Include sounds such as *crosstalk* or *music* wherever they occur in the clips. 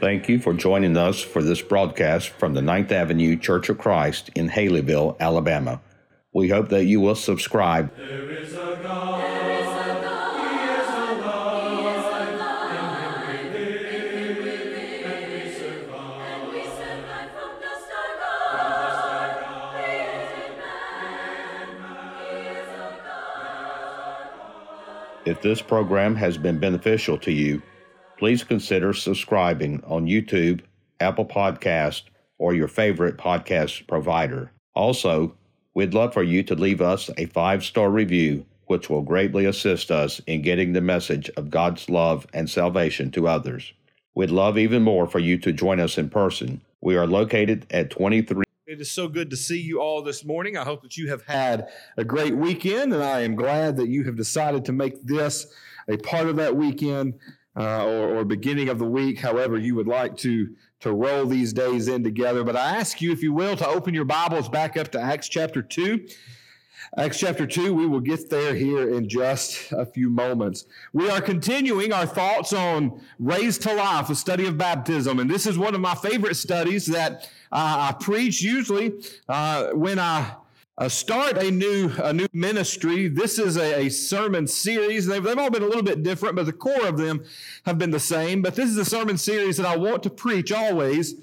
Thank you for joining us for this broadcast from the Ninth Avenue Church of Christ in Haleyville, Alabama. We hope that you will subscribe. If this program has been beneficial to you, please consider subscribing on YouTube, Apple Podcast, or your favorite podcast provider. Also, we'd love for you to leave us a five-star review, which will greatly assist us in getting the message of God's love and salvation to others. We'd love even more for you to join us in person. We are located at 23 It is so good to see you all this morning. I hope that you have had a great weekend, and I am glad that you have decided to make this a part of that weekend uh, or, or beginning of the week, however you would like to, to roll these days in together. But I ask you, if you will, to open your Bibles back up to Acts chapter 2. Acts chapter 2, we will get there here in just a few moments. We are continuing our thoughts on raised to life, a study of baptism. And this is one of my favorite studies that uh, I preach usually uh, when I uh, start a new a new ministry. This is a, a sermon series. They've, they've all been a little bit different, but the core of them have been the same. But this is a sermon series that I want to preach always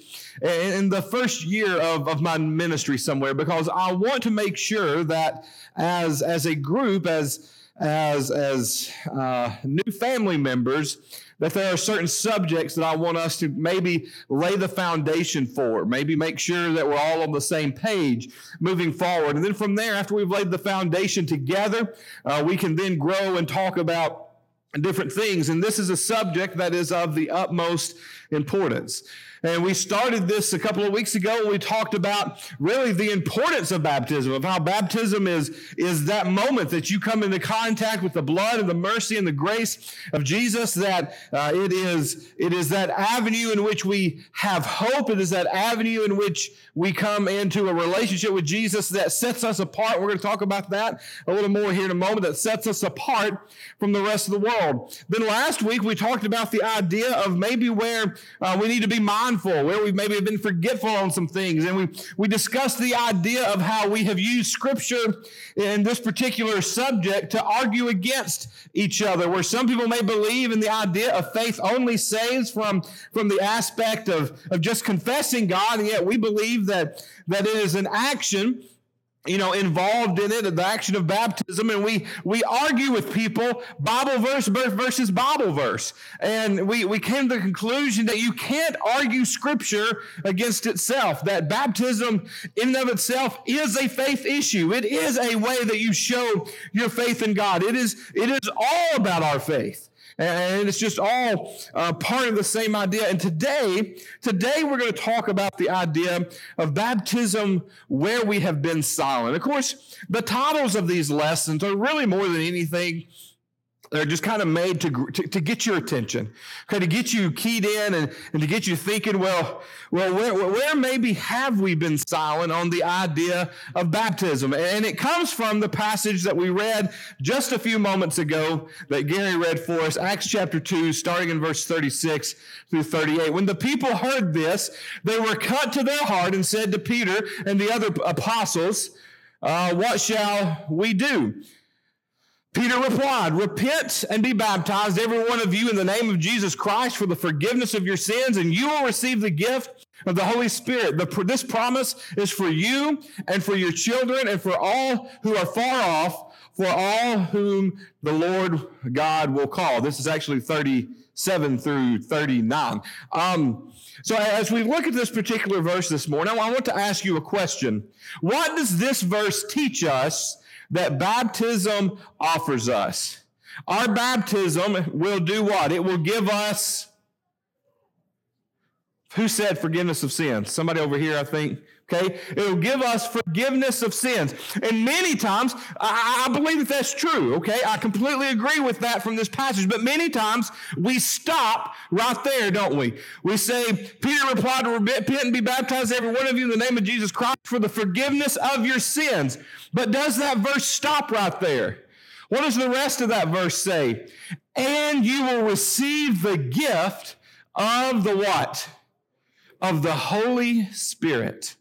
in, in the first year of, of my ministry somewhere because I want to make sure that as as a group, as as as uh, new family members that there are certain subjects that I want us to maybe lay the foundation for, maybe make sure that we're all on the same page moving forward. And then from there, after we've laid the foundation together, uh, we can then grow and talk about different things. And this is a subject that is of the utmost importance. And we started this a couple of weeks ago. We talked about really the importance of baptism, of how baptism is, is that moment that you come into contact with the blood and the mercy and the grace of Jesus, that uh, it, is, it is that avenue in which we have hope. It is that avenue in which we come into a relationship with Jesus that sets us apart. We're going to talk about that a little more here in a moment, that sets us apart from the rest of the world. Then last week we talked about the idea of maybe where uh, we need to be mindful, where we maybe have been forgetful on some things. And we, we discussed the idea of how we have used scripture in this particular subject to argue against each other, where some people may believe in the idea of faith only saves from, from the aspect of, of just confessing God, and yet we believe that, that it is an action you know, involved in it, the action of baptism, and we we argue with people Bible verse versus Bible verse, and we we came to the conclusion that you can't argue Scripture against itself. That baptism, in and of itself, is a faith issue. It is a way that you show your faith in God. It is it is all about our faith. And it's just all uh, part of the same idea. And today, today we're going to talk about the idea of baptism where we have been silent. Of course, the titles of these lessons are really more than anything they're just kind of made to, to, to, get your attention, okay, to get you keyed in and, and to get you thinking, well, well, where, where maybe have we been silent on the idea of baptism? And it comes from the passage that we read just a few moments ago that Gary read for us, Acts chapter 2, starting in verse 36 through 38. When the people heard this, they were cut to their heart and said to Peter and the other apostles, uh, What shall we do? Peter replied, Repent and be baptized, every one of you, in the name of Jesus Christ for the forgiveness of your sins, and you will receive the gift of the Holy Spirit. The, this promise is for you and for your children and for all who are far off, for all whom the Lord God will call. This is actually 37 through 39. Um, so as we look at this particular verse this morning, I want to ask you a question. What does this verse teach us? That baptism offers us. Our baptism will do what? It will give us. Who said forgiveness of sins? Somebody over here, I think, Okay, it'll give us forgiveness of sins. And many times, I, I believe that that's true. Okay, I completely agree with that from this passage. But many times we stop right there, don't we? We say, Peter replied to repent and be baptized, every one of you, in the name of Jesus Christ for the forgiveness of your sins. But does that verse stop right there? What does the rest of that verse say? And you will receive the gift of the what? Of the Holy Spirit.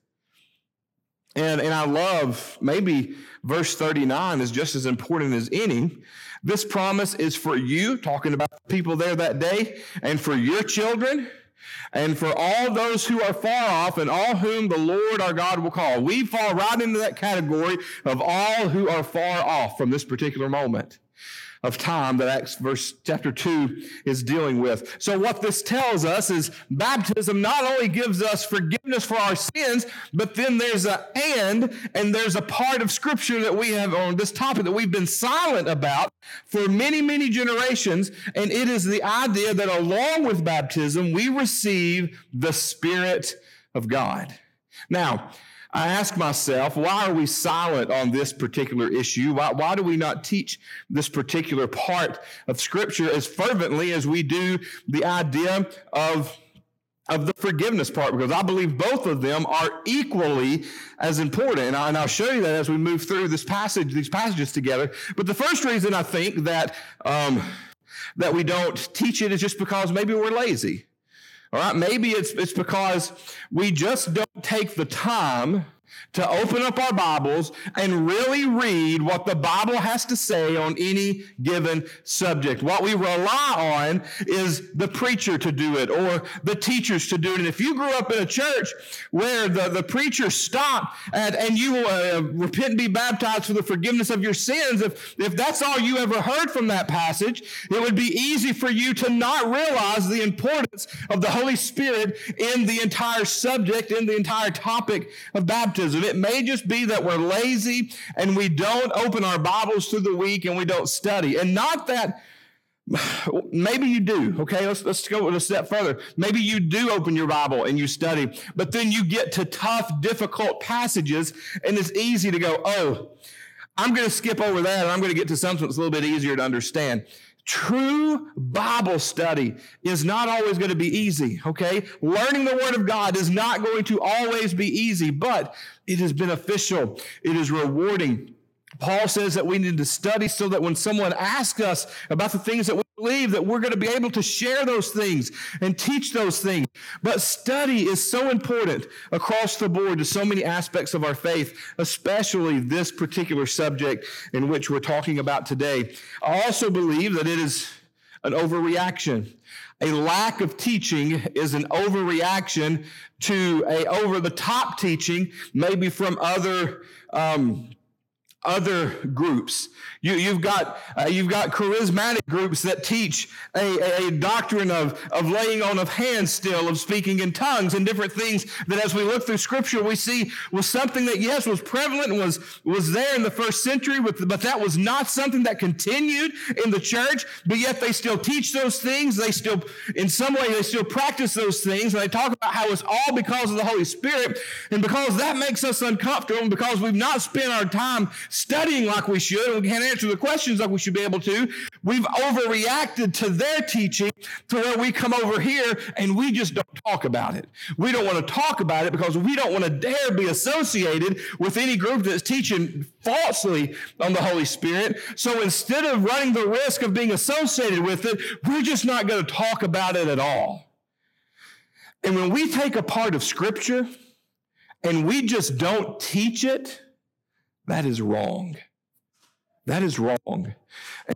And, and I love maybe verse 39 is just as important as any. This promise is for you, talking about the people there that day, and for your children, and for all those who are far off, and all whom the Lord our God will call. We fall right into that category of all who are far off from this particular moment of time that Acts verse chapter 2 is dealing with. So what this tells us is baptism not only gives us forgiveness for our sins, but then there's a and and there's a part of scripture that we have on this topic that we've been silent about for many, many generations. And it is the idea that along with baptism, we receive the Spirit of God. Now, I ask myself, why are we silent on this particular issue? Why, why do we not teach this particular part of Scripture as fervently as we do the idea of of the forgiveness part because I believe both of them are equally as important. And, I, will show you that as we move through this passage, these passages together. But the first reason I think that, um, that we don't teach it is just because maybe we're lazy. All right, maybe it's, it's because we just don't take the time to open up our Bibles and really read what the Bible has to say on any given subject. What we rely on is the preacher to do it or the teachers to do it. And if you grew up in a church where the, the preacher stopped and, and you uh, repent and be baptized for the forgiveness of your sins, if, if that's all you ever heard from that passage, it would be easy for you to not realize the importance of the Holy Spirit in the entire subject, in the entire topic of baptism. It may just be that we're lazy and we don't open our Bibles through the week and we don't study. And not that *sighs* maybe you do okay? Let's, let's go a step further. Maybe you do open your bible and you study but then you get to tough difficult passages and it's easy to go oh i'm going to skip over that and i'm going to get to something that's a little bit easier to understand True Bible study is not always going to be easy, okay? Learning the Word of God is not going to always be easy, but it is beneficial. It is rewarding. Paul says that we need to study so that when someone asks us about the things that we believe that we're going to be able to share those things and teach those things. But study is so important across the board to so many aspects of our faith, especially this particular subject in which we're talking about today. I also believe that it is an overreaction. A lack of teaching is an overreaction to a over the top teaching, maybe from other um, other groups. You, have got uh, you've got charismatic groups that teach a, a, doctrine of, of laying on of hands still, of speaking in tongues and different things that as we look through scripture, we see was something that yes, was prevalent and was, was there in the first century, but, but that was not something that continued in the church, but yet they still teach those things. They still, in some way, they still practice those things. And they talk about how it's all because of the Holy Spirit. And because that makes us uncomfortable and because we've not spent our time studying like we should and we can't answer the questions like we should be able to. We've overreacted to their teaching to where we come over here and we just don't talk about it. We don't want to talk about it because we don't want to dare be associated with any group that's teaching falsely on the Holy Spirit. So instead of running the risk of being associated with it, we're just not going to talk about it at all. And when we take a part of Scripture and we just don't teach it, that is wrong. That is wrong.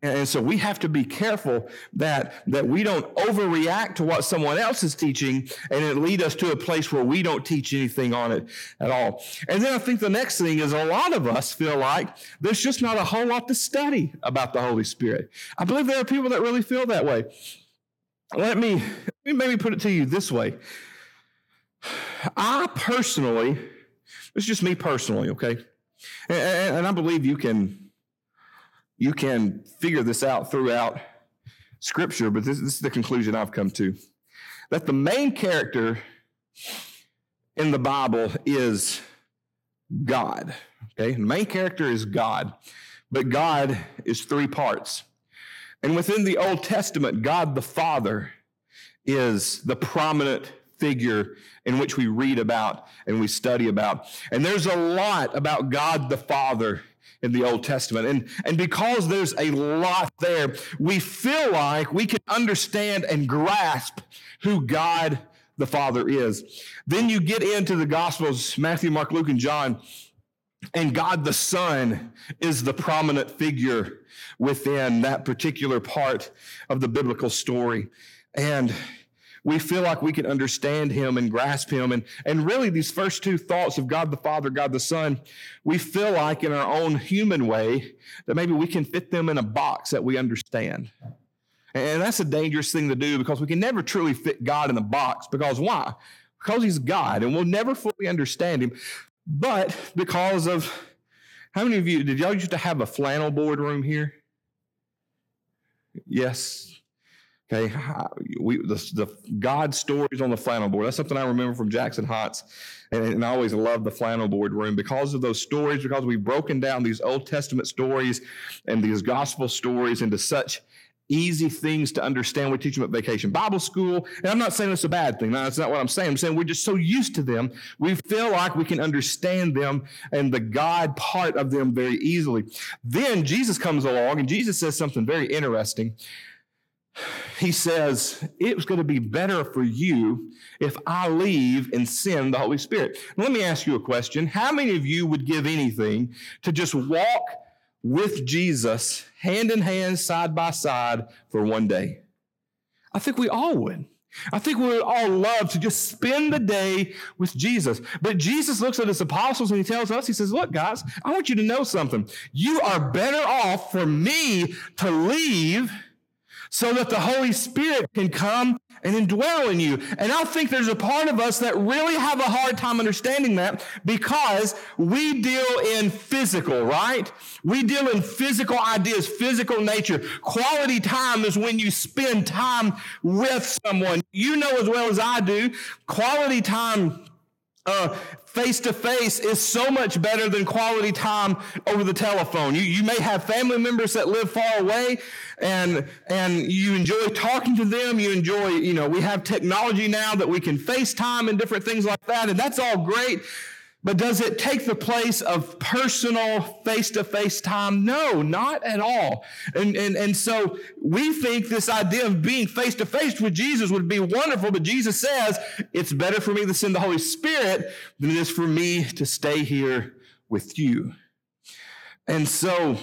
And so we have to be careful that, that we don't overreact to what someone else is teaching and it lead us to a place where we don't teach anything on it at all. And then I think the next thing is a lot of us feel like there's just not a whole lot to study about the Holy Spirit. I believe there are people that really feel that way. Let me, let me maybe put it to you this way. I personally, it's just me personally, okay? And, and I believe you can you can figure this out throughout Scripture, but this, this is the conclusion I've come to that the main character in the Bible is God. Okay, the main character is God, but God is three parts. And within the Old Testament, God the Father is the prominent figure in which we read about and we study about. And there's a lot about God the Father in the Old Testament. And, and because there's a lot there, we feel like we can understand and grasp who God the Father is. Then you get into the Gospels, Matthew, Mark, Luke, and John, and God the Son is the prominent figure within that particular part of the biblical story. And we feel like we can understand him and grasp him. And, and really, these first two thoughts of God the Father, God the Son, we feel like in our own human way that maybe we can fit them in a box that we understand. And that's a dangerous thing to do because we can never truly fit God in a box. Because why? Because he's God and we'll never fully understand him. But because of how many of you did y'all used to have a flannel board room here? Yes. Okay, we the, the God stories on the flannel board. That's something I remember from Jackson Heights, and, and I always loved the flannel board room because of those stories. Because we've broken down these Old Testament stories and these gospel stories into such easy things to understand. We teach them at vacation Bible school. And I'm not saying it's a bad thing. No, that's not what I'm saying. I'm saying we're just so used to them. We feel like we can understand them and the God part of them very easily. Then Jesus comes along and Jesus says something very interesting. He says, it was going to be better for you if I leave and send the Holy Spirit. Let me ask you a question. How many of you would give anything to just walk with Jesus hand in hand, side by side for one day? I think we all would. I think we would all love to just spend the day with Jesus. But Jesus looks at his apostles and he tells us, he says, Look, guys, I want you to know something. You are better off for me to leave so that the Holy Spirit can come and indwell in you. And I think there's a part of us that really have a hard time understanding that because we deal in physical, right? We deal in physical ideas, physical nature. Quality time is when you spend time with someone. You know as well as I do, quality time uh, face to face is so much better than quality time over the telephone. You, you may have family members that live far away and, and you enjoy talking to them. You enjoy, you know, we have technology now that we can FaceTime and different things like that. And that's all great. But does it take the place of personal face to face time? No, not at all. And, and, and so we think this idea of being face to face with Jesus would be wonderful, but Jesus says it's better for me to send the Holy Spirit than it is for me to stay here with you. And so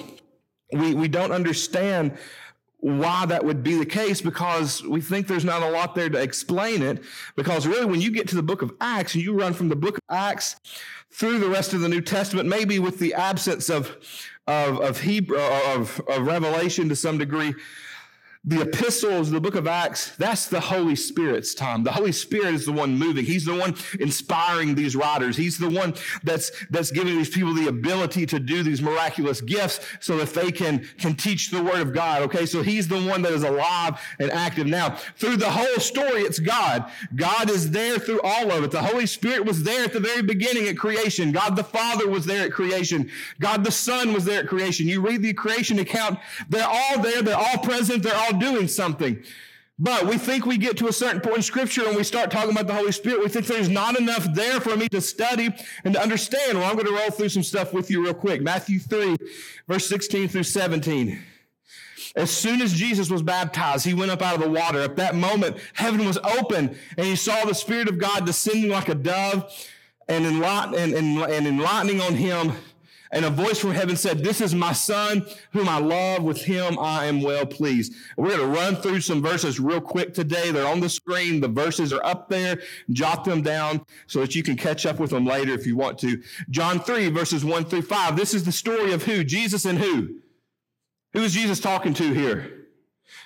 we, we don't understand why that would be the case because we think there's not a lot there to explain it. Because really, when you get to the book of Acts and you run from the book of Acts through the rest of the New Testament, maybe with the absence of, of, of Hebrew, of, of Revelation to some degree, the epistles, the book of Acts, that's the Holy Spirit's time. The Holy Spirit is the one moving. He's the one inspiring these writers. He's the one that's, that's giving these people the ability to do these miraculous gifts so that they can, can teach the word of God. Okay. So he's the one that is alive and active now. Through the whole story, it's God. God is there through all of it. The Holy Spirit was there at the very beginning at creation. God the Father was there at creation. God the Son was there at creation. You read the creation account, they're all there. They're all present. They're all doing something. But we think we get to a certain point in Scripture and we start talking about the Holy Spirit. We think there's not enough there for me to study and to understand. Well, I'm going to roll through some stuff with you real quick. Matthew 3, verse 16 through 17. As soon as Jesus was baptized, he went up out of the water. At that moment, heaven was open and he saw the Spirit of God descending like a dove and, enlight- and, and, and enlightening on him. And a voice from heaven said, This is my son whom I love. With him I am well pleased. We're going to run through some verses real quick today. They're on the screen. The verses are up there. Jot them down so that you can catch up with them later if you want to. John 3, verses 1 through 5. This is the story of who? Jesus and who? Who is Jesus talking to here?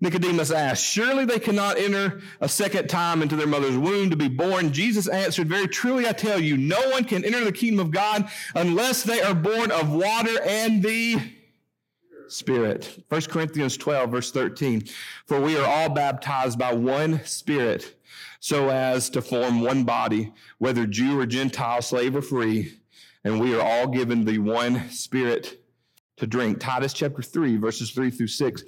Nicodemus asked, Surely they cannot enter a second time into their mother's womb to be born. Jesus answered, Very truly, I tell you, no one can enter the kingdom of God unless they are born of water and the Spirit. 1 Corinthians 12, verse 13. For we are all baptized by one Spirit, so as to form one body, whether Jew or Gentile, slave or free, and we are all given the one Spirit to drink. Titus chapter 3, verses 3 through 6.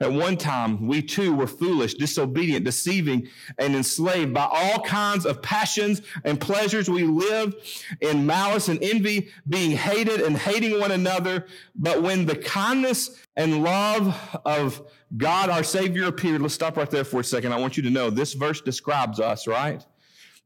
At one time, we too were foolish, disobedient, deceiving, and enslaved by all kinds of passions and pleasures. We lived in malice and envy, being hated and hating one another. But when the kindness and love of God, our Savior, appeared, let's stop right there for a second. I want you to know this verse describes us, right?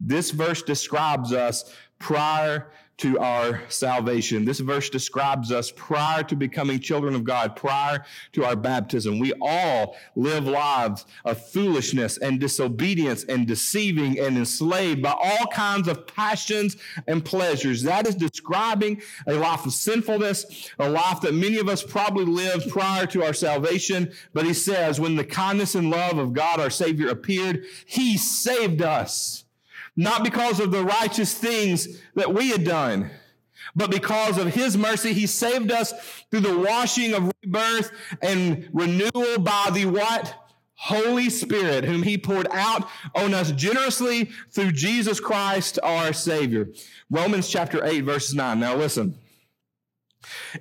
This verse describes us prior to our salvation. This verse describes us prior to becoming children of God, prior to our baptism. We all live lives of foolishness and disobedience and deceiving and enslaved by all kinds of passions and pleasures. That is describing a life of sinfulness, a life that many of us probably lived prior to our salvation. But he says, when the kindness and love of God, our Savior, appeared, he saved us not because of the righteous things that we had done, but because of his mercy, he saved us through the washing of rebirth and renewal by the what? Holy Spirit, whom he poured out on us generously through Jesus Christ, our Savior. Romans chapter 8, verse 9. Now listen.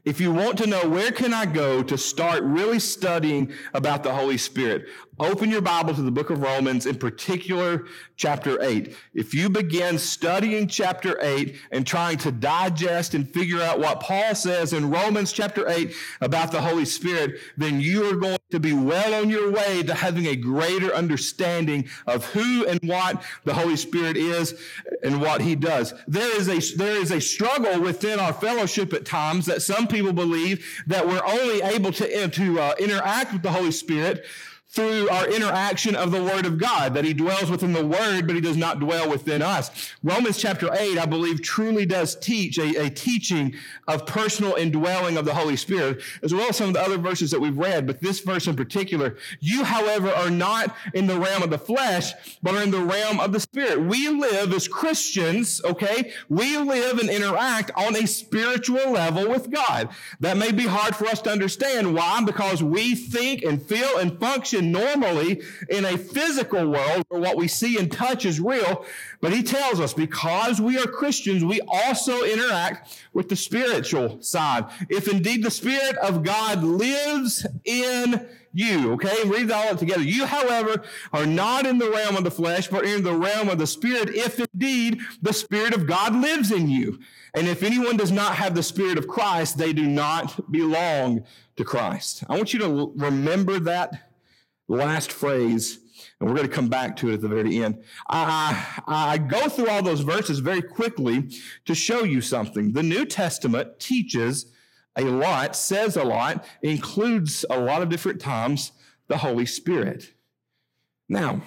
If you want to know where can I go to start really studying about the Holy Spirit, open your Bible to the book of Romans, in particular, chapter 8. If you begin studying chapter 8 and trying to digest and figure out what Paul says in Romans chapter 8 about the Holy Spirit, then you are going to be well on your way to having a greater understanding of who and what the Holy Spirit is and what he does. There is a, there is a struggle within our fellowship at times that some people believe that we're only able to, to uh, interact with the Holy Spirit through our interaction of the Word of God, that He dwells within the Word, but He does not dwell within us. Romans chapter 8, I believe, truly does teach a, a, teaching of personal indwelling of the Holy Spirit, as well as some of the other verses that we've read, but this verse in particular. You, however, are not in the realm of the flesh, but are in the realm of the Spirit. We live as Christians, okay? We live and interact on a spiritual level with God. That may be hard for us to understand. Why? Because we think and feel and function normally in a physical world where what we see and touch is real. But he tells us because we are Christians, we also interact with the spiritual side. If indeed the Spirit of God lives in you. Okay, read that all together. You, however, are not in the realm of the flesh, but in the realm of the Spirit, if indeed the Spirit of God lives in you. And if anyone does not have the Spirit of Christ, they do not belong to Christ. I want you to remember that last phrase, and we're going to come back to it at the very end. I, I go through all those verses very quickly to show you something. The New Testament teaches a lot, says a lot, includes a lot of different times the Holy Spirit. Now,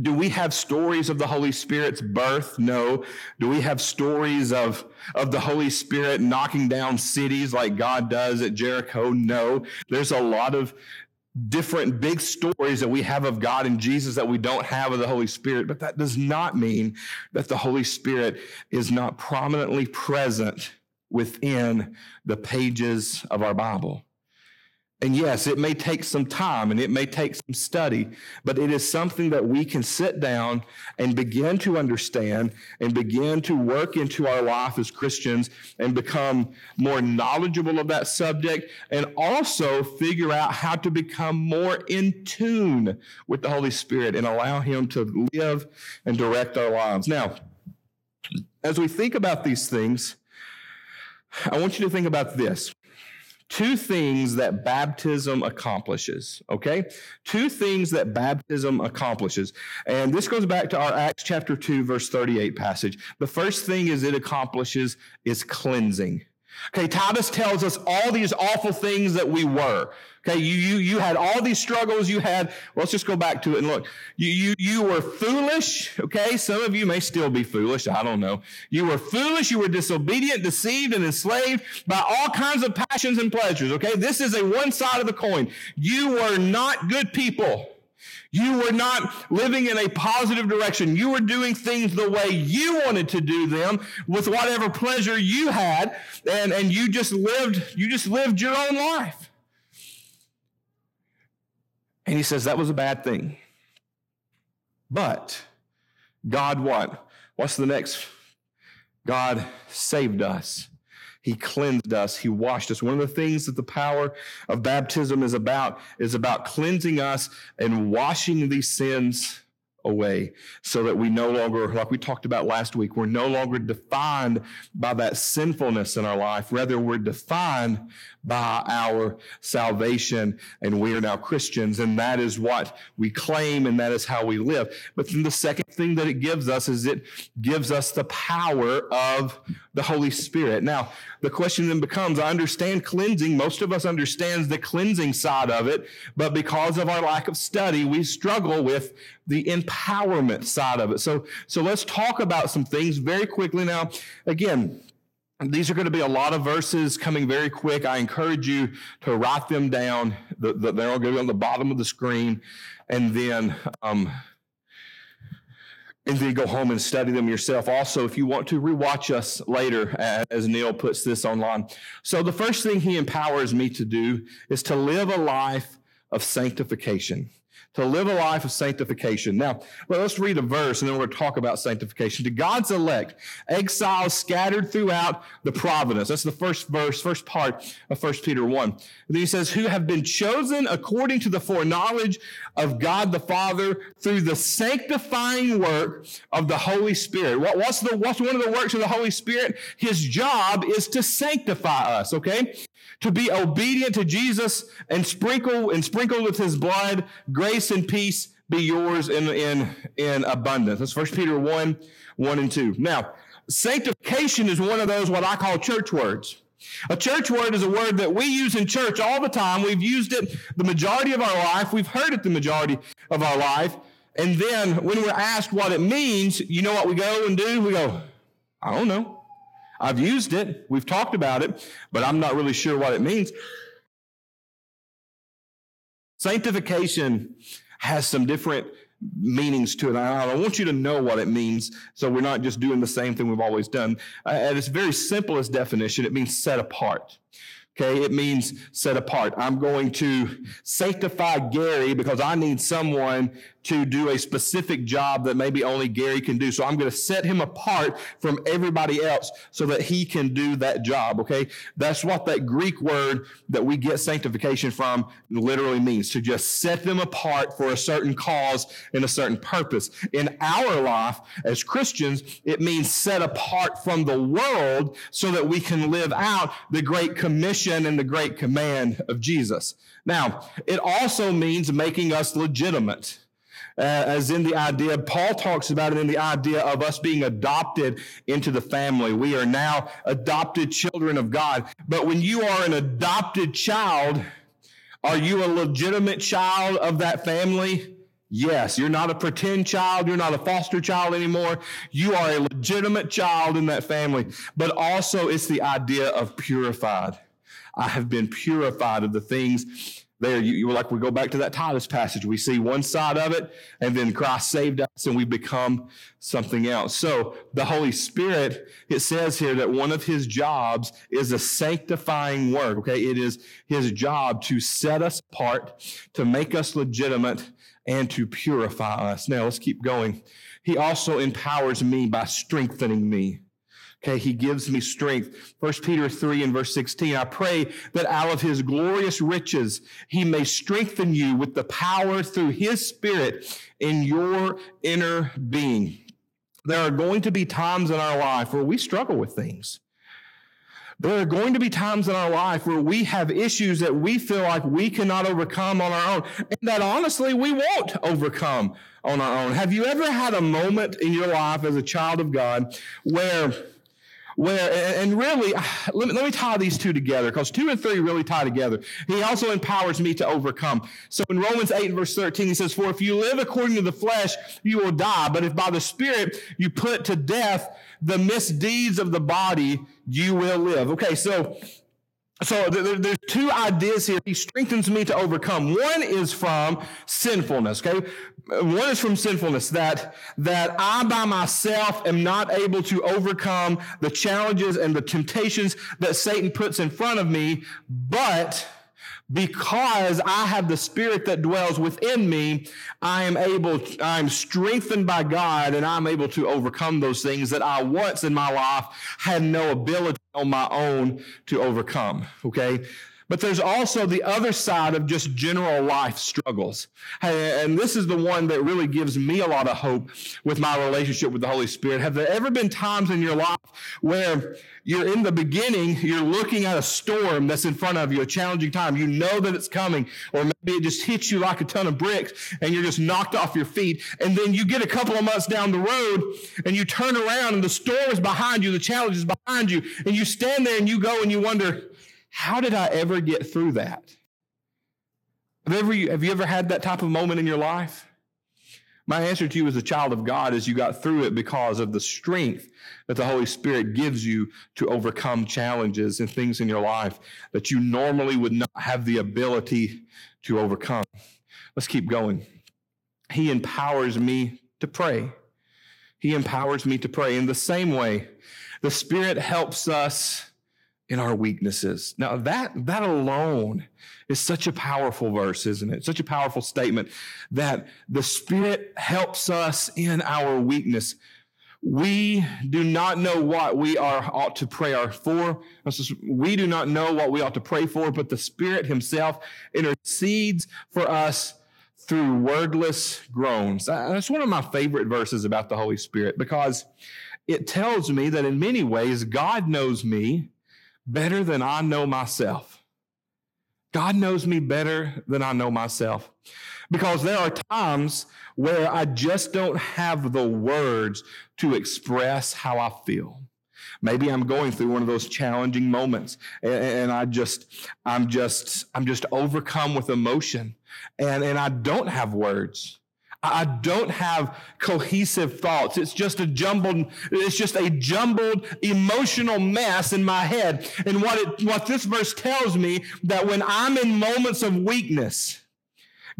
do we have stories of the Holy Spirit's birth? No. Do we have stories of, of the Holy Spirit knocking down cities like God does at Jericho? No. There's a lot of different big stories that we have of God and Jesus that we don't have of the Holy Spirit, but that does not mean that the Holy Spirit is not prominently present within the pages of our Bible. And yes, it may take some time and it may take some study, but it is something that we can sit down and begin to understand and begin to work into our life as Christians and become more knowledgeable of that subject and also figure out how to become more in tune with the Holy Spirit and allow Him to live and direct our lives. Now, as we think about these things, I want you to think about this two things that baptism accomplishes, okay? Two things that baptism accomplishes. And this goes back to our Acts chapter 2, verse 38 passage. The first thing is it accomplishes is cleansing. Okay, Titus tells us all these awful things that we were. Okay, you, you, you had all these struggles you had. Well, let's just go back to it and look. You, you, you were foolish. Okay, some of you may still be foolish. I don't know. You were foolish. You were disobedient, deceived, and enslaved by all kinds of passions and pleasures. Okay, this is a one side of the coin. You were not good people. You were not living in a positive direction. You were doing things the way you wanted to do them with whatever pleasure you had. And, and you just lived, you just lived your own life. And he says that was a bad thing. But God what? What's the next? God saved us. He cleansed us. He washed us. One of the things that the power of baptism is about is about cleansing us and washing these sins away so that we no longer, like we talked about last week, we're no longer defined by that sinfulness in our life. Rather, we're defined by our salvation and we are now Christians and that is what we claim and that is how we live. But then the second thing that it gives us is it gives us the power of the Holy Spirit. Now, the question then becomes, I understand cleansing. Most of us understands the cleansing side of it, but because of our lack of study, we struggle with the empowerment side of it. So, so let's talk about some things very quickly now. Again, these are going to be a lot of verses coming very quick. I encourage you to write them down. The, the, they're all going to be on the bottom of the screen. And then, um, and then go home and study them yourself. Also, if you want to rewatch us later, as Neil puts this online. So, the first thing he empowers me to do is to live a life of sanctification to live a life of sanctification. Now, well, let's read a verse and then we're going to talk about sanctification. To God's elect, exiles scattered throughout the providence. That's the first verse, first part of 1 Peter 1. And then he says, who have been chosen according to the foreknowledge of God the Father through the sanctifying work of the Holy Spirit. What, what's the, what's one of the works of the Holy Spirit? His job is to sanctify us, okay? to be obedient to Jesus and sprinkle and sprinkle with his blood, grace and peace be yours in, in, in abundance. That's First Peter 1, 1 and 2. Now, sanctification is one of those what I call church words. A church word is a word that we use in church all the time. We've used it the majority of our life. We've heard it the majority of our life. And then when we're asked what it means, you know what we go and do? We go, I don't know. I've used it. We've talked about it, but I'm not really sure what it means. Sanctification has some different meanings to it. I want you to know what it means so we're not just doing the same thing we've always done. Uh, at its very simplest definition, it means set apart. Okay, it means set apart. I'm going to sanctify Gary because I need someone to do a specific job that maybe only Gary can do. So I'm going to set him apart from everybody else so that he can do that job. Okay. That's what that Greek word that we get sanctification from literally means to just set them apart for a certain cause and a certain purpose. In our life as Christians, it means set apart from the world so that we can live out the great commission and the great command of Jesus. Now, it also means making us legitimate uh, as in the idea, Paul talks about it in the idea of us being adopted into the family. We are now adopted children of God. But when you are an adopted child, are you a legitimate child of that family? Yes, you're not a pretend child. You're not a foster child anymore. You are a legitimate child in that family. But also, it's the idea of purified. I have been purified of the things there. You, you like we go back to that titus passage. We see one side of it and then christ saved us and we become something else. So the holy spirit it says here that one of his jobs is a sanctifying work okay? It is his job to set us apart to make us legitimate and to purify us. Now let's keep going. He also empowers me by strengthening me Okay, he gives me strength. First Peter 3 and verse 16. I pray that out of his glorious riches he may strengthen you with the power through his spirit in your inner being. There are going to be times in our life where we struggle with things. There are going to be times in our life where we have issues that we feel like we cannot overcome on our own, and that honestly we won't overcome on our own. Have you ever had a moment in your life as a child of God where where and really *sighs* let me, let me tie these two together because two and three really tie together. He also empowers me to overcome. So in romans 8 verse 13 he says for if you live according to the flesh you will die but if by the spirit you put to death the misdeeds of the body you will live. Okay so so there, there's two ideas here. He strengthens me to overcome. One is from sinfulness. Okay, one is from sinfulness that that I by myself am not able to overcome the challenges and the temptations that Satan puts in front of me, but because I have the spirit that dwells within me, I am able, I'm strengthened by God and I'm able to overcome those things that I once in my life had no ability on my own to overcome. Okay. But there's also the other side of just general life struggles. And this is the one that really gives me a lot of hope with my relationship with the Holy Spirit. Have there ever been times in your life where you're in the beginning, you're looking at a storm that's in front of you, a challenging time. You know that it's coming, or maybe it just hits you like a ton of bricks and you're just knocked off your feet. And then you get a couple of months down the road and you turn around and the storm is behind you, the challenge is behind you, and you stand there and you go and you wonder, how did I ever get through that? Have, ever, have you ever had that type of moment in your life? My answer to you as a child of God is you got through it because of the strength that the Holy Spirit gives you to overcome challenges and things in your life that you normally would not have the ability to overcome. Let's keep going. He empowers me to pray. He empowers me to pray. In the same way, the Spirit helps us in our weaknesses. Now that, that alone is such a powerful verse, isn't it? Such a powerful statement that the Spirit helps us in our weakness. We do not know what we are ought to pray for. We do not know what we ought to pray for, but the Spirit Himself intercedes for us through wordless groans. Uh, that's one of my favorite verses about the Holy Spirit because it tells me that in many ways God knows me better than I know myself. God knows me better than I know myself. Because there are times where I just don't have the words to express how I feel. Maybe I'm going through one of those challenging moments and, I just, I'm just, I'm just overcome with emotion and, and I don't have words. I don't have cohesive thoughts. It's just a jumbled, it's just a jumbled emotional mess in my head. And what it, what this verse tells me that when I'm in moments of weakness,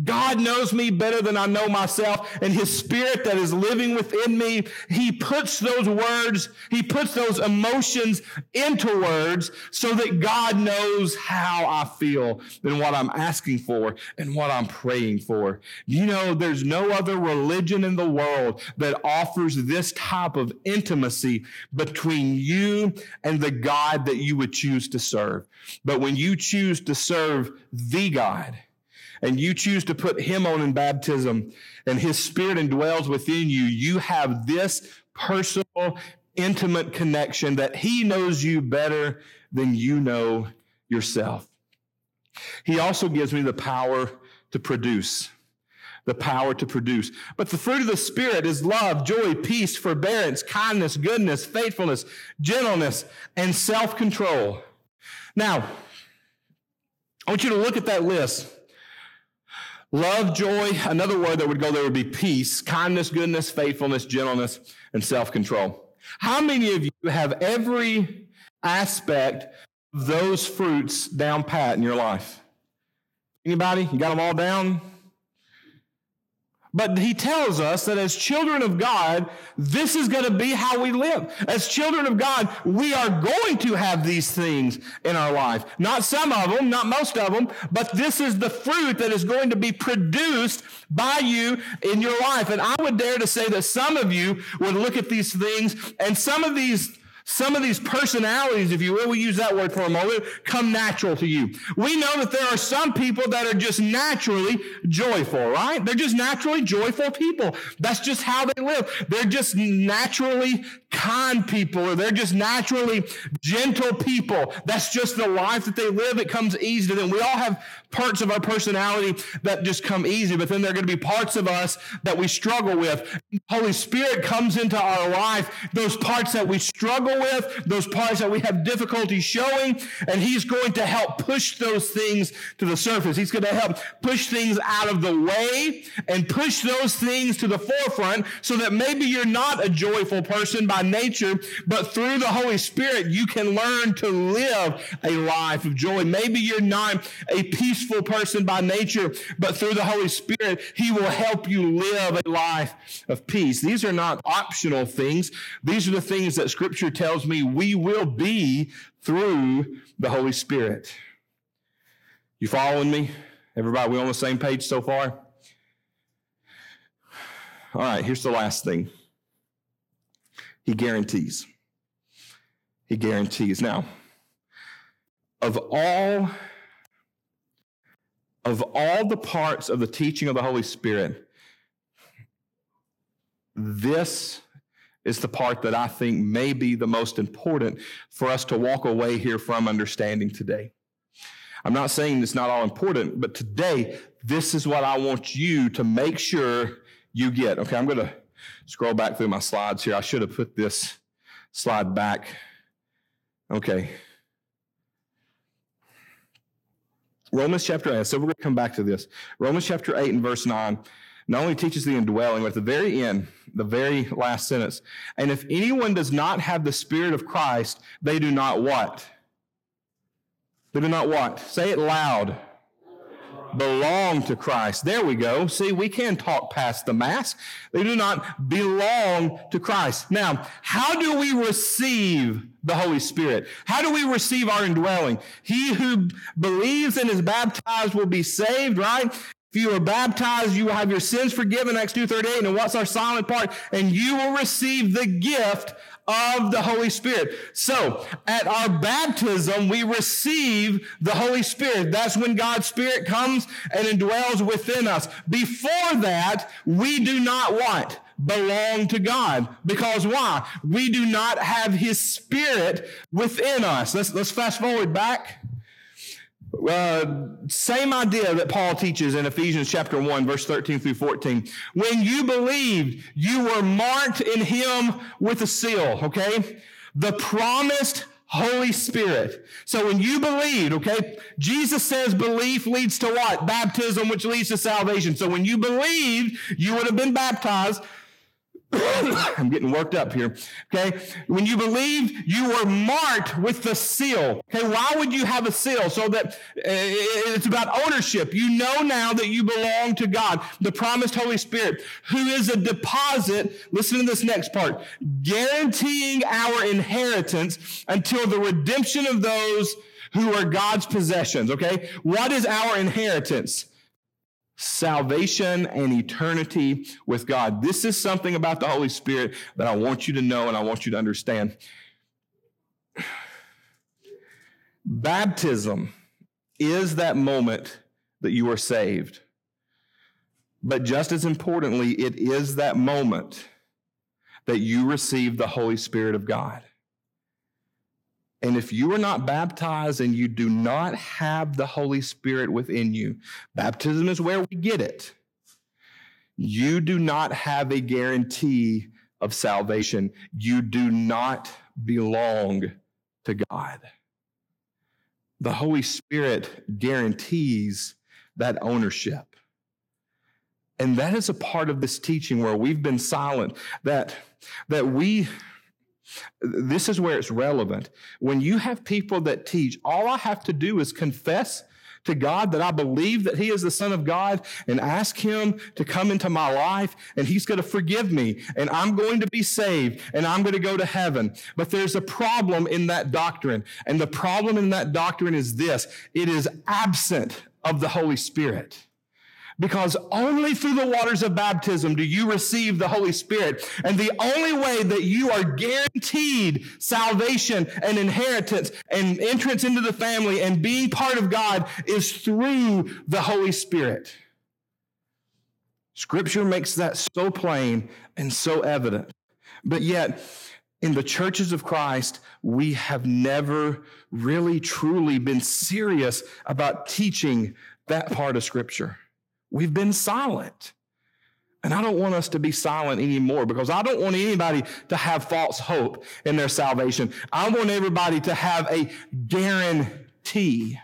God knows me better than I know myself, and His Spirit that is living within me, He puts those words, He puts those emotions into words so that God knows how I feel and what I'm asking for and what I'm praying for. You know, there's no other religion in the world that offers this type of intimacy between you and the God that you would choose to serve. But when you choose to serve the God, and you choose to put him on in baptism and his spirit indwells within you, you have this personal, intimate connection that he knows you better than you know yourself. He also gives me the power to produce. The power to produce. But the fruit of the Spirit is love, joy, peace, forbearance, kindness, goodness, faithfulness, gentleness, and self control. Now, I want you to look at that list. Love, joy, another word that would go there would be peace, kindness, goodness, faithfulness, gentleness, and self control. How many of you have every aspect of those fruits down pat in your life? Anybody? You got them all down? But he tells us that as children of God, this is going to be how we live. As children of God, we are going to have these things in our life. Not some of them, not most of them, but this is the fruit that is going to be produced by you in your life. And I would dare to say that some of you would look at these things and some of these some of these personalities, if you will, we use that word for a moment, come natural to you. We know that there are some people that are just naturally joyful, right? They're just naturally joyful people. That's just how they live. They're just naturally kind people or they're just naturally gentle people. That's just the life that they live. It comes easy to them. We all have parts of our personality that just come easy, but then there are going to be parts of us that we struggle with. Holy Spirit comes into our life, those parts that we struggle with, those parts that we have difficulty showing, and He's going to help push those things to the surface. He's going to help push things out of the way and push those things to the forefront so that maybe you're not a joyful person by nature, but through the Holy Spirit, you can learn to live a life of joy. Maybe you're not a peaceful person by nature, but through the Holy Spirit, He will help you live a life of peace. These are not optional things. These are the things that Scripture tells me we will be through the Holy Spirit. You following me? Everybody, we on the same page so far? All right, here's the last thing. He guarantees. He guarantees. Now, of all of all the parts of the teaching of the Holy Spirit, this is the part that I think may be the most important for us to walk away here from understanding today. I'm not saying it's not all important, but today, this is what I want you to make sure you get. Okay, I'm going to scroll back through my slides here. I should have put this slide back. Okay. Romans chapter 8. So we're going to come back to this. Romans chapter 8 and verse 9 not only teaches the indwelling, but at the very end, the very last sentence. And if anyone does not have the Spirit of Christ, they do not what? They do not what? Say it loud. Belong to Christ. There we go. See, we can talk past the mask. They do not belong to Christ. Now, how do we receive the Holy Spirit? How do we receive our indwelling? He who believes and is baptized will be saved, right? If you are baptized, you will have your sins forgiven, Acts 2.38. And what's our silent part? And you will receive the gift of the Holy Spirit. So at our baptism, we receive the Holy Spirit. That's when God's Spirit comes and indwells within us. Before that, we do not what? belong to God. Because why? We do not have his spirit within us. Let's, let's fast forward back. Uh, same idea that Paul teaches in Ephesians chapter 1, verse 13 through 14. When you believed, you were marked in him with a seal, okay? The promised Holy Spirit. So when you believed, okay, Jesus says belief leads to what? Baptism, which leads to salvation. So when you believed, you would have been baptized. *coughs* I'm getting worked up here. Okay. When you believed, you were marked with the seal. Okay. Why would you have a seal? So that uh, it's about ownership. You know now that you belong to God, the promised Holy Spirit, who is a deposit. Listen to this next part guaranteeing our inheritance until the redemption of those who are God's possessions. Okay. What is our inheritance? Salvation and eternity with God. This is something about the Holy Spirit that I want you to know and I want you to understand. Baptism is that moment that you are saved. But just as importantly, it is that moment that you receive the Holy Spirit of God. And if you are not baptized and you do not have the Holy Spirit within you, baptism is where we get it. You do not have a guarantee of salvation. You do not belong to God. The Holy Spirit guarantees that ownership. And that is a part of this teaching where we've been silent, that, that we this is where it's relevant. When you have people that teach, all I have to do is confess to God that I believe that He is the Son of God and ask Him to come into my life and He's going to forgive me and I'm going to be saved and I'm going to go to heaven. But there's a problem in that doctrine. And the problem in that doctrine is this it is absent of the Holy Spirit. Because only through the waters of baptism do you receive the Holy Spirit. And the only way that you are guaranteed salvation and inheritance and entrance into the family and being part of God is through the Holy Spirit. Scripture makes that so plain and so evident. But yet, in the churches of Christ, we have never really truly been serious about teaching that part of Scripture. We've been silent. And I don't want us to be silent anymore because I don't want anybody to have false hope in their salvation. I want everybody to have a guarantee.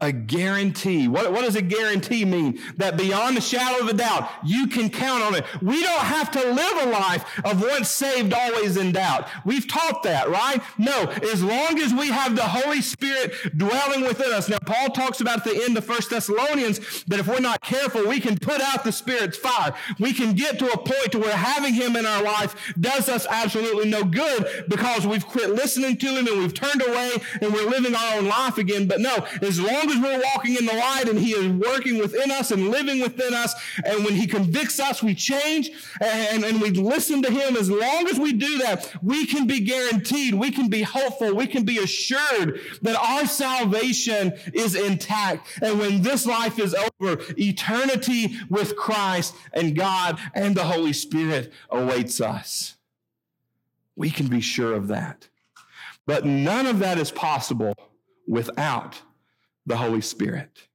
A guarantee. What, what does a guarantee mean? That beyond the shadow of a doubt, you can count on it. We don't have to live a life of once saved, always in doubt. We've taught that, right? No, as long as we have the Holy Spirit dwelling within us. Now, Paul talks about at the end of 1 Thessalonians that if we're not careful, we can put out the Spirit's fire. We can get to a point to where having Him in our life does us absolutely no good because we've quit listening to Him and we've turned away and we're living our own life again. But no, as long as we're walking in the light and He is working within us and living within us, and when He convicts us, we change and, and we listen to Him. As long as we do that, we can be guaranteed, we can be hopeful, we can be assured that our salvation is intact. And when this life is over, eternity with Christ and God and the Holy Spirit awaits us. We can be sure of that. But none of that is possible without the Holy Spirit.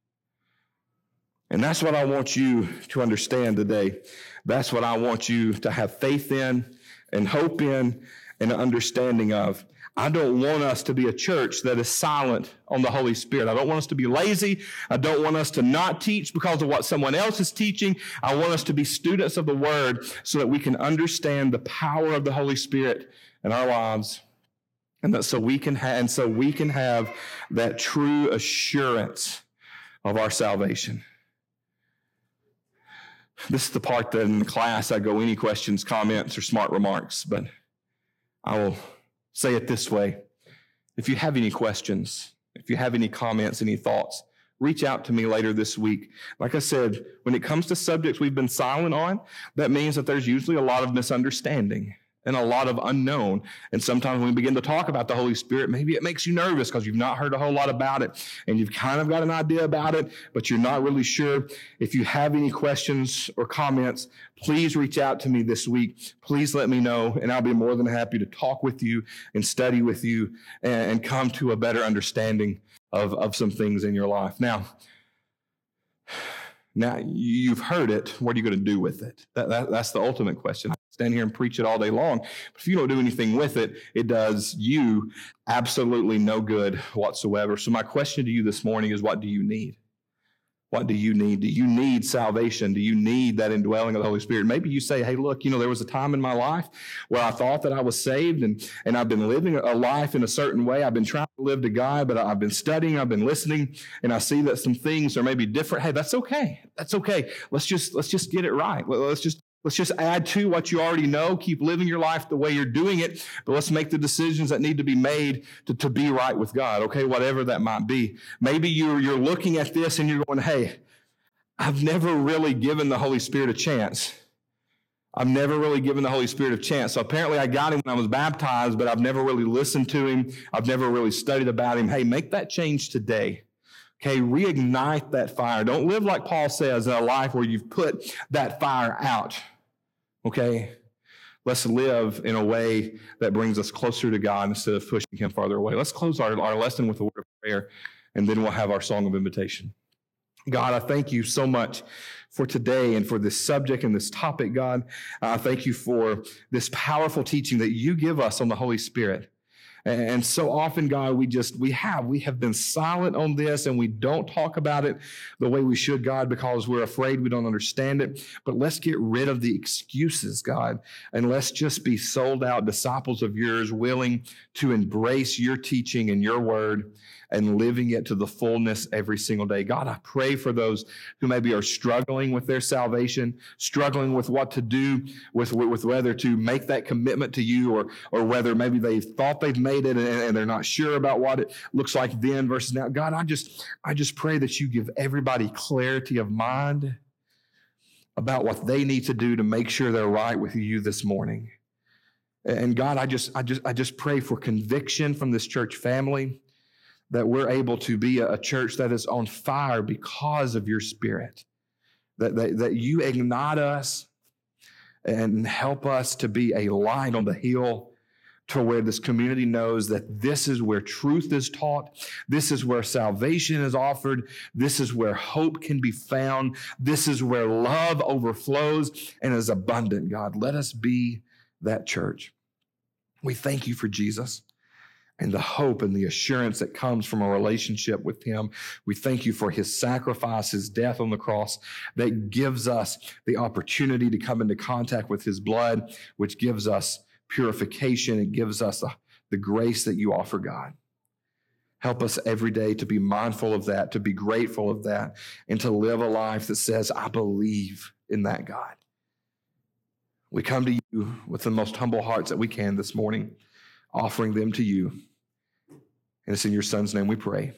And that's what I want you to understand today. That's what I want you to have faith in and hope in and an understanding of. I don't want us to be a church that is silent on the Holy Spirit. I don't want us to be lazy. I don't want us to not teach because of what someone else is teaching. I want us to be students of the Word so that we can understand the power of the Holy Spirit in our lives and that so we can ha- and so we can have that true assurance of our salvation. This is the part that in the class I go any questions, comments, or smart remarks, but I will say it this way. If you have any questions, if you have any comments, any thoughts, reach out to me later this week. Like I said, when it comes to subjects we've been silent on, that means that there's usually a lot of misunderstanding and a lot of unknown. And sometimes when we begin to talk about the Holy Spirit, maybe it makes you nervous because you've not heard a whole lot about it and you've kind of got an idea about it, but you're not really sure. If you have any questions or comments, please reach out to me this week. Please let me know, and I'll be more than happy to talk with you and study with you and, and come to a better understanding of, of some things in your life. Now, now you've heard it. What are you going to do with it? That, that, that's the ultimate question. Stand here and preach it all day long. But if you don't do anything with it, it does you absolutely no good whatsoever. So my question to you this morning is, what do you need? What do you need? Do you need salvation? Do you need that indwelling of the Holy Spirit? Maybe you say, hey, look, you know, there was a time in my life where I thought that I was saved and, and I've been living a life in a certain way. I've been trying to live to God, but I've been studying, I've been listening, and I see that some things are maybe different. Hey, that's okay. That's okay. Let's just let's just get it right. Let's just Let's just add to what you already know. Keep living your life the way you're doing it, but let's make the decisions that need to be made to, to be right with God, okay? Whatever that might be. Maybe you're, you're looking at this and you're going, hey, I've never really given the Holy Spirit a chance. I've never really given the Holy Spirit a chance. So apparently I got him when I was baptized, but I've never really listened to him. I've never really studied about him. Hey, make that change today. Okay, reignite that fire. Don't live like Paul says in a life where you've put that fire out. Okay? Let's live in a way that brings us closer to God instead of pushing Him farther away. Let's close our, our lesson with a word of prayer, and then we'll have our song of invitation. God, I thank you so much for today and for this subject and this topic, God. I thank you for this powerful teaching that you give us on the Holy Spirit. And so often, God, we just, we have, we have been silent on this and we don't talk about it the way we should, God, because we're afraid we don't understand it. But let's get rid of the excuses, God, and let's just be sold out disciples of yours, willing to embrace your teaching and your word and living it to the fullness every single day. God, I pray for those who maybe are struggling with their salvation, struggling with what to do, with, with whether to make that commitment to you or, or whether maybe they thought they've made it and, and they're not sure about what it looks like then versus now. God, I just, I just pray that you give everybody clarity of mind about what they need to do to make sure they're right with you this morning. And God, I just, I just, I just pray for conviction from this church family that we're able to be a, church that is on fire because of your spirit. That, that, that you ignite us and help us to be a light on the hill to where this community knows that this is where truth is taught, this is where salvation is offered, this is where hope can be found, this is where love overflows and is abundant. God, let us be that church. We thank you for Jesus and the hope and the assurance that comes from a relationship with Him. We thank you for His sacrifice, His death on the cross that gives us the opportunity to come into contact with His blood, which gives us purification. It gives us the, the grace that you offer, God. Help us every day to be mindful of that, to be grateful of that, and to live a life that says, I believe in that God. We come to you with the most humble hearts that we can this morning, offering them to you. And it's in your son's name we pray.